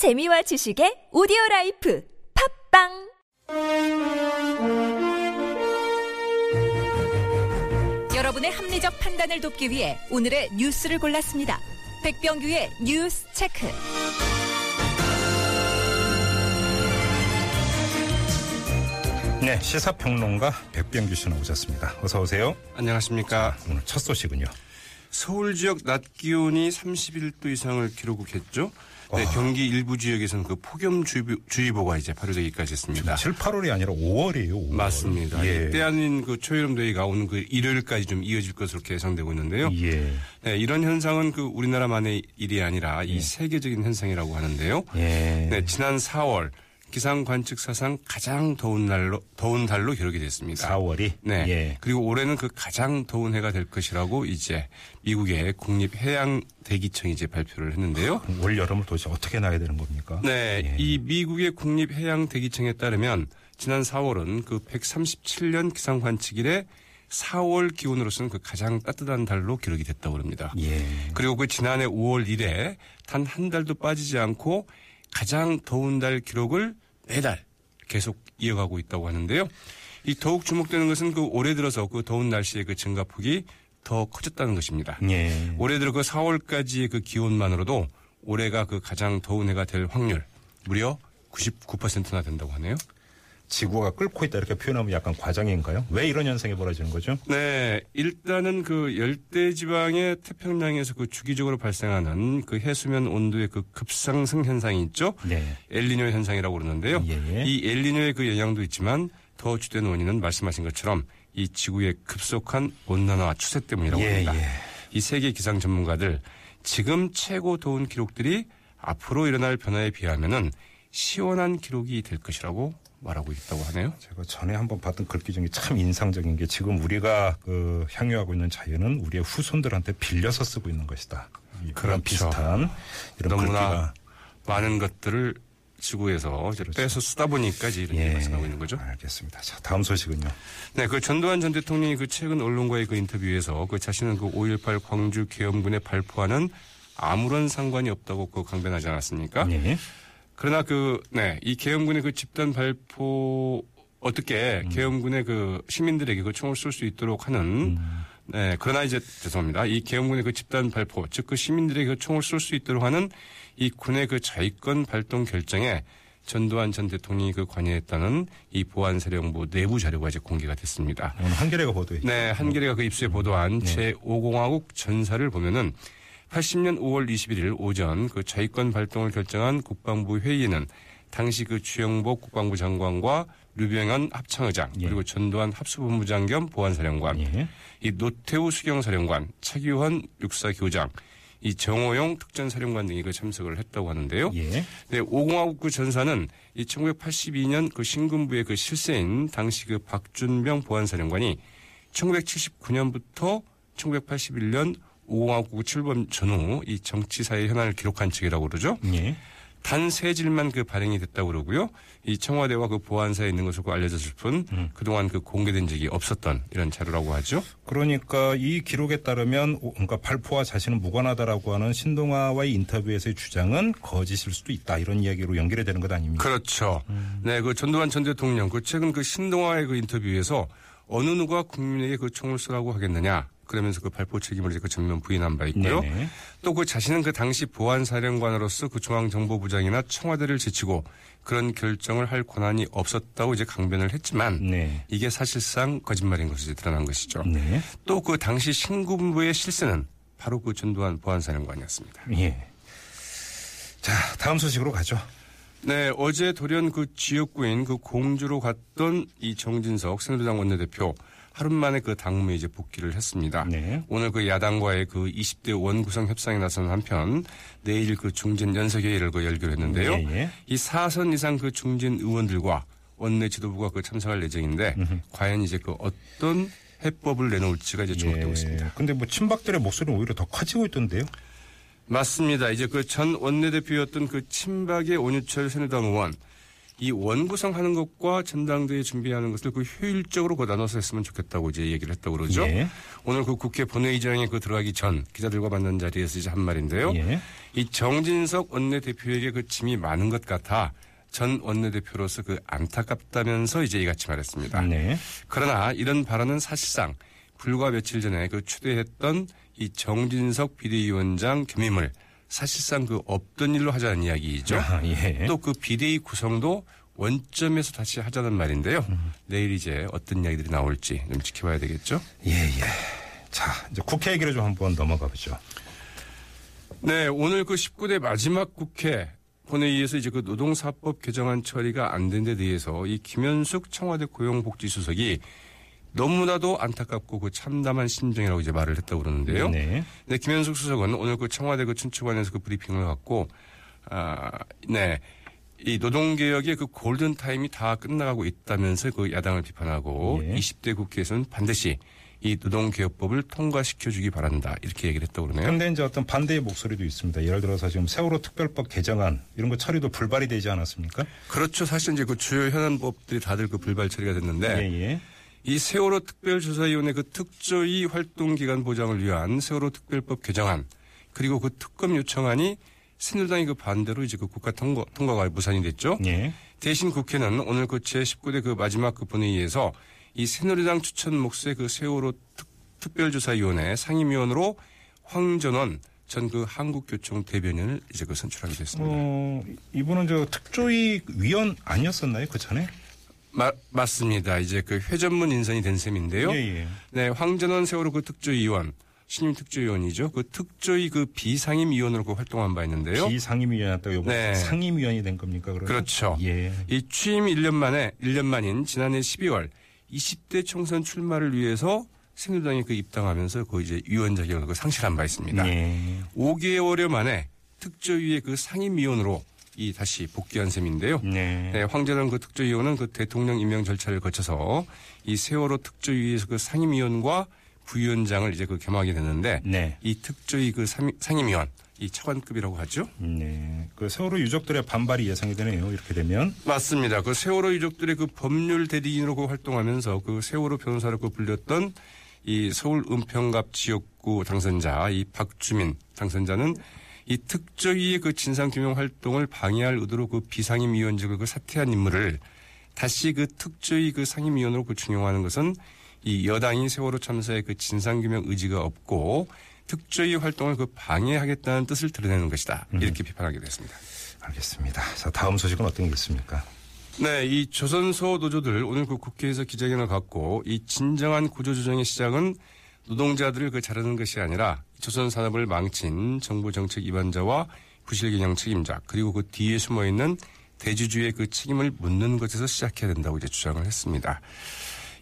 재미와 지식의 오디오 라이프 팟빵 여러분의 합리적 판단을 돕기 위해 오늘의 뉴스를 골랐습니다. 백병규의 뉴스 체크. 네, 시사평론가 백병규 씨 나오셨습니다. 어서 오세요. 안녕하십니까. 오늘 첫 소식은요. 서울 지역 낮 기온이 31도 이상을 기록했죠. 네, 경기 일부 지역에서는 그 폭염주의보가 이제 발효되기까지 했습니다. 7, 8월이 아니라 5월이에요. 5월. 맞습니다. 예. 때 아닌 그 초여름 대위가 오는 그 일요일까지 좀 이어질 것으로 예상되고 있는데요. 예. 네, 이런 현상은 그 우리나라만의 일이 아니라 이 세계적인 현상이라고 하는데요. 예. 네, 지난 4월 기상 관측 사상 가장 더운 날로 더운 달로 기록이 됐습니다. 4월이. 네. 예. 그리고 올해는 그 가장 더운 해가 될 것이라고 이제 미국의 국립 해양 대기청이 이제 발표를 했는데요. 올 여름을 도대체 어떻게 나야 되는 겁니까? 네. 예. 이 미국의 국립 해양 대기청에 따르면 지난 4월은 그 137년 기상 관측 이래 4월 기온으로서는 그 가장 따뜻한 달로 기록이 됐다고 합니다. 예. 그리고 그 지난해 5월 이래 단한 달도 빠지지 않고 가장 더운 달 기록을 매달 계속 이어가고 있다고 하는데요. 이 더욱 주목되는 것은 그 올해 들어서 그 더운 날씨의 그 증가폭이 더 커졌다는 것입니다. 예. 올해 들어 그 4월까지의 그 기온만으로도 올해가 그 가장 더운 해가 될 확률 무려 99%나 된다고 하네요. 지구가 끓고 있다 이렇게 표현하면 약간 과장인가요? 왜 이런 현상이 벌어지는 거죠? 네, 일단은 그 열대 지방의 태평양에서 그 주기적으로 발생하는 그 해수면 온도의 그 급상승 현상이 있죠. 네. 엘리뇨 현상이라고 그러는데요. 예. 이 엘리뇨의 그 영향도 있지만 더 주된 원인은 말씀하신 것처럼 이 지구의 급속한 온난화 추세 때문이라고 예, 합니다. 예. 이 세계 기상 전문가들 지금 최고 더운 기록들이 앞으로 일어날 변화에 비하면은 시원한 기록이 될 것이라고 말하고 있다고 하네요. 제가 전에 한번 봤던 글귀 중에 참 인상적인 게 지금 우리가 그 향유하고 있는 자연은 우리의 후손들한테 빌려서 쓰고 있는 것이다. 그런 그렇죠. 비슷한 이런 너무나 글귀가 많은 것들을 지구에서 이제 빼서 쓰다 보니까 이제 이런 일이 발생하고 있는 거죠. 알겠습니다. 자, 다음 소식은요. 네, 그 전두환 전 대통령이 그 최근 언론과의 그 인터뷰에서 그 자신은 그 5.18 광주 계엄군에 발포하는 아무런 상관이 없다고 그 강변하지 않았습니까? 예. 그러나 그, 네, 이 계엄군의 그 집단 발포 어떻게 계엄군의 그 시민들에게 그 총을 쏠 수 있도록 하는 네, 그러나 이제 죄송합니다. 이 계엄군의 그 집단 발포, 즉 그 시민들에게 그 총을 쏠 수 있도록 하는 이 군의 그 자위권 발동 결정에 전두환 전 대통령이 그 관여했다는 이 보안사령부 내부 자료가 이제 공개가 됐습니다. 오늘 한겨레가 보도했죠. 네, 한겨레가 그 입수에 보도한 제5공화국 전사를 보면은 80년 5월 21일 오전 그 자위권 발동을 결정한 국방부 회의에는 당시 그 주영복 국방부 장관과 류병현 합창의장 예. 그리고 전두환 합수본부장 겸 보안사령관 예. 이 노태우 수경사령관 차기환 육사교장 이 정호용 특전사령관 등이 그 참석을 했다고 하는데요. 예. 네, 오공화국 그 전사는 이 1982년 그 신군부의 그 실세인 당시 그 박준병 보안사령관이 1979년부터 1981년 오공화국 출범 전후 이 정치사의 현안을 기록한 책이라고 그러죠. 예. 단세 질만 그 발행이 됐다고 그러고요. 이 청와대와 그 보안사에 있는 것으로 알려졌을 뿐 그동안 그 공개된 적이 없었던 이런 자료라고 하죠. 그러니까 이 기록에 따르면 오- 그러니까 발포와 자신은 무관하다라고 하는 신동아와의 인터뷰에서의 주장은 거짓일 수도 있다 이런 이야기로 연결이 되는 것 아닙니까? 그렇죠. 네, 그 전두환 전 대통령 그 최근 그 신동아의 그 인터뷰에서 어느 누가 국민에게 그 총을 쏘라고 하겠느냐. 그러면서 그 발포 책임을 이제 그 전면 부인한 바 있고요. 네네. 또그 자신은 그 당시 보안사령관으로서 그 중앙정보부장이나 청와대를 제치고 그런 결정을 할 권한이 없었다고 이제 강변을 했지만 네. 이게 사실상 거짓말인 것으로 드러난 것이죠. 네. 또그 당시 신군부의 실세는 바로 그 전두환 보안사령관이었습니다. 예. 자, 다음 소식으로 가죠. 네, 어제 돌연 그 지역구인 그 공주로 갔던 이 정진석 새누리당 원내대표 하루 만에 그 당무에 이제 복귀를 했습니다. 네. 오늘 그 야당과의 그 20대 원 구성 협상에 나선 한편 내일 그 중진 연석회의를 그 열기로 했는데요. 예, 예. 이 사선 이상 그 중진 의원들과 원내 지도부가 그 참석할 예정인데 과연 이제 그 어떤 해법을 내놓을지가 이제 주목되고 있습니다. 예. 근데 뭐 친박들의 목소리는 오히려 더 커지고 있던데요. 맞습니다. 이제 그 전 원내대표였던 그 친박의 온유철 새누리당 의원 이 원구성 하는 것과 전당대회 준비하는 것을 그 효율적으로 그 나눠서 했으면 좋겠다고 이제 얘기를 했다고 그러죠. 예. 오늘 그 국회 본회의장에 그 들어가기 전 기자들과 만난 자리에서 이제 한 말인데요. 예. 이 정진석 원내대표에게 그 짐이 많은 것 같아 전 원내대표로서 그 안타깝다면서 이제 이같이 말했습니다. 네. 그러나 이런 발언은 사실상 불과 며칠 전에 그 추대했던 이 정진석 비대위원장 겸임을 사실상 그 없던 일로 하자는 이야기죠. 아, 예. 또그 비대위 구성도 원점에서 다시 하자는 말인데요. 내일 이제 어떤 이야기들이 나올지 좀 지켜봐야 되겠죠. 예, 예. 자, 이제 국회 얘기를 좀 한번 넘어가 보죠. 네, 오늘 그 19대 마지막 국회 본회의에서 이제 그 노동사법 개정안 처리가 안 된 데 대해서 이 김현숙 청와대 고용복지수석이 너무나도 안타깝고 그 참담한 심정이라고 이제 말을 했다고 그러는데요. 네. 네, 김현숙 수석은 오늘 그 청와대 그 춘추관에서 그 브리핑을 갖고 아, 네. 이 노동개혁의 그 골든타임이 다 끝나가고 있다면서 그 야당을 비판하고 예. 20대 국회에서는 반드시 이 노동개혁법을 통과시켜주기 바란다. 이렇게 얘기를 했다고 그러네요. 그런데 이제 어떤 반대의 목소리도 있습니다. 예를 들어서 지금 세월호 특별법 개정안 이런 거 처리도 불발이 되지 않았습니까? 그렇죠. 사실 이제 그 주요 현안법들이 다들 그 불발 처리가 됐는데 예, 예. 이 세월호 특별조사위원회 그 특조위 활동 기간 보장을 위한 세월호 특별법 개정안 그리고 그 특검 요청안이 새누리당이 그 반대로 이제 그 국가 통과, 통과가 무산이 됐죠. 예. 대신 국회는 오늘 그 제19대 그 마지막 그 본회의에서 이 새누리당 추천 몫의 그 세월호 특, 별조사위원회 상임위원으로 황전원 전 그 한국교총 대변인을 이제 그 선출하게 됐습니다. 어, 이분은 저 특조위 위원 아니었었나요? 그 전에? 마- 맞습니다. 이제 그 회전문 인선이 된 셈인데요. 예, 예. 네, 황전원 세월호 그 특조위원, 신임 특조위원이죠. 그 특조위 그 비상임위원으로 그 활동한 바 있는데요. 비상임위원이었다고 요번 네. 상임위원이 된 겁니까? 그러면? 그렇죠. 예. 이 취임 1년 만에 1년 만인 지난해 12월 20대 총선 출마를 위해서 새누리당에 그 입당하면서 그 이제 위원 자격을 그 상실한 바 있습니다. 예. 5개월여 만에 특조위의 그 상임위원으로 이 다시 복귀한 셈인데요. 네. 네, 황전원 그 특조위원은 그 대통령 임명 절차를 거쳐서 이 세월호 특조위에서 그 상임위원과 부위원장을 이제 그 겸하게 됐는데 네. 이 특조위 그 상임- 상임위원 이 차관급이라고 하죠. 네. 그 세월호 유족들의 반발이 예상이 되네요. 이렇게 되면. 맞습니다. 그 세월호 유족들의 그 법률 대리인으로 그 활동하면서 그 세월호 변호사로 그 불렸던 이 서울 은평갑 지역구 당선자 이 박주민 당선자는 이 특조위의 그 진상규명 활동을 방해할 의도로 그 비상임위원직을 그 사퇴한 인물을 다시 그 특조위 그 상임위원으로 그 중용하는 것은 이 여당이 세월호 참사의 그 진상규명 의지가 없고 특조위 활동을 그 방해하겠다는 뜻을 드러내는 것이다. 이렇게 비판하게 됐습니다. 알겠습니다. 자, 다음 소식은 어떤 게 있습니까? 네, 이 조선소 노조들 오늘 그 국회에서 기자회견을 갖고 이 진정한 구조조정의 시작은 노동자들을 그 자르는 것이 아니라 조선 산업을 망친 정부 정책 위반자와 부실경영 책임자 그리고 그 뒤에 숨어 있는 대주주의 그 책임을 묻는 것에서 시작해야 된다고 이제 주장을 했습니다.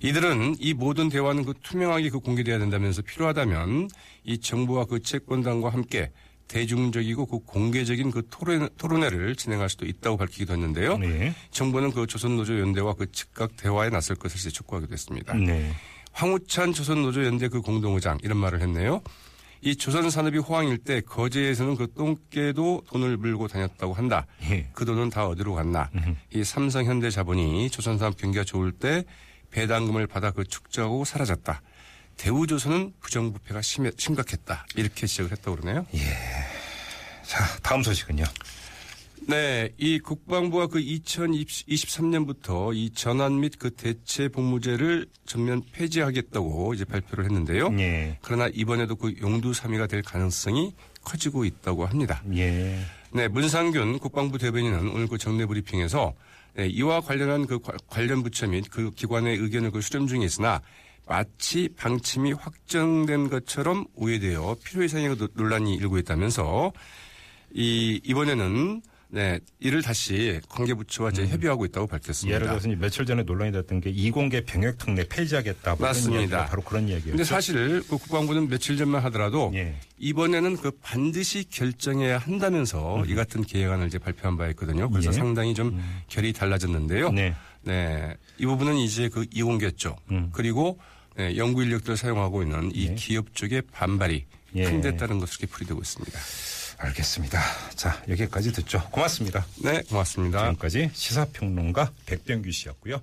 이들은 이 모든 대화는 그 투명하게 그 공개돼야 된다면서 필요하다면 이 정부와 그 채권당과 함께 대중적이고 그 공개적인 그 토론, 토론회를 진행할 수도 있다고 밝히기도 했는데요. 네. 정부는 그 조선노조연대와 그 즉각 대화에 나설 것을 이제 촉구하기도 했습니다. 네. 황우찬 조선노조연대 그 공동의장 이런 말을 했네요. 이 조선 산업이 호황일 때 거제에서는 그 똥개도 돈을 물고 다녔다고 한다. 예. 그 돈은 다 어디로 갔나? 이 삼성 현대 자본이 조선 산업 경기가 좋을 때 배당금을 받아 그 축적하고 사라졌다. 대우조선은 부정부패가 심해, 심각했다. 이렇게 시작을 했다고 그러네요. 자, 다음 소식은요. 네, 이 국방부가 그 2023년부터 이 전환 및 그 대체 복무제를 전면 폐지하겠다고 이제 발표를 했는데요. 예. 그러나 이번에도 그 용두사미가 될 가능성이 커지고 있다고 합니다. 예. 네, 문상균 국방부 대변인은 오늘 그 정례 브리핑에서 네, 이와 관련한 그 과- 관련 부처 및 그 기관의 의견을 그 수렴 중에 있으나 마치 방침이 확정된 것처럼 오해되어 필요 이상의 그 노- 논란이 일고 있다면서 이 이번에는 네 이를 다시 관계부처와 이제 협의하고 있다고 밝혔습니다. 예를 들어서 며칠 전에 논란이 됐던 게 이공계 병역 특례 폐지하겠다. 뭐 이런 맞습니다. 바로 그런 이야기였죠. 근데 사실 그 국방부는 며칠 전만 하더라도 예. 이번에는 그 반드시 결정해야 한다면서 이 같은 계획안을 이제 발표한 바 있거든요. 그래서 음. 예. 상당히 좀 결이 달라졌는데요. 네. 네. 이 부분은 이제 그 이공계 쪽 음. 그리고 네, 연구 인력들을 사용하고 있는 이 예. 기업 쪽의 반발이 예. 큰데 따른 것으로 풀이되고 있습니다. 알겠습니다. 자, 여기까지 듣죠. 고맙습니다. 네, 고맙습니다. 지금까지 시사평론가 백병규 씨였고요.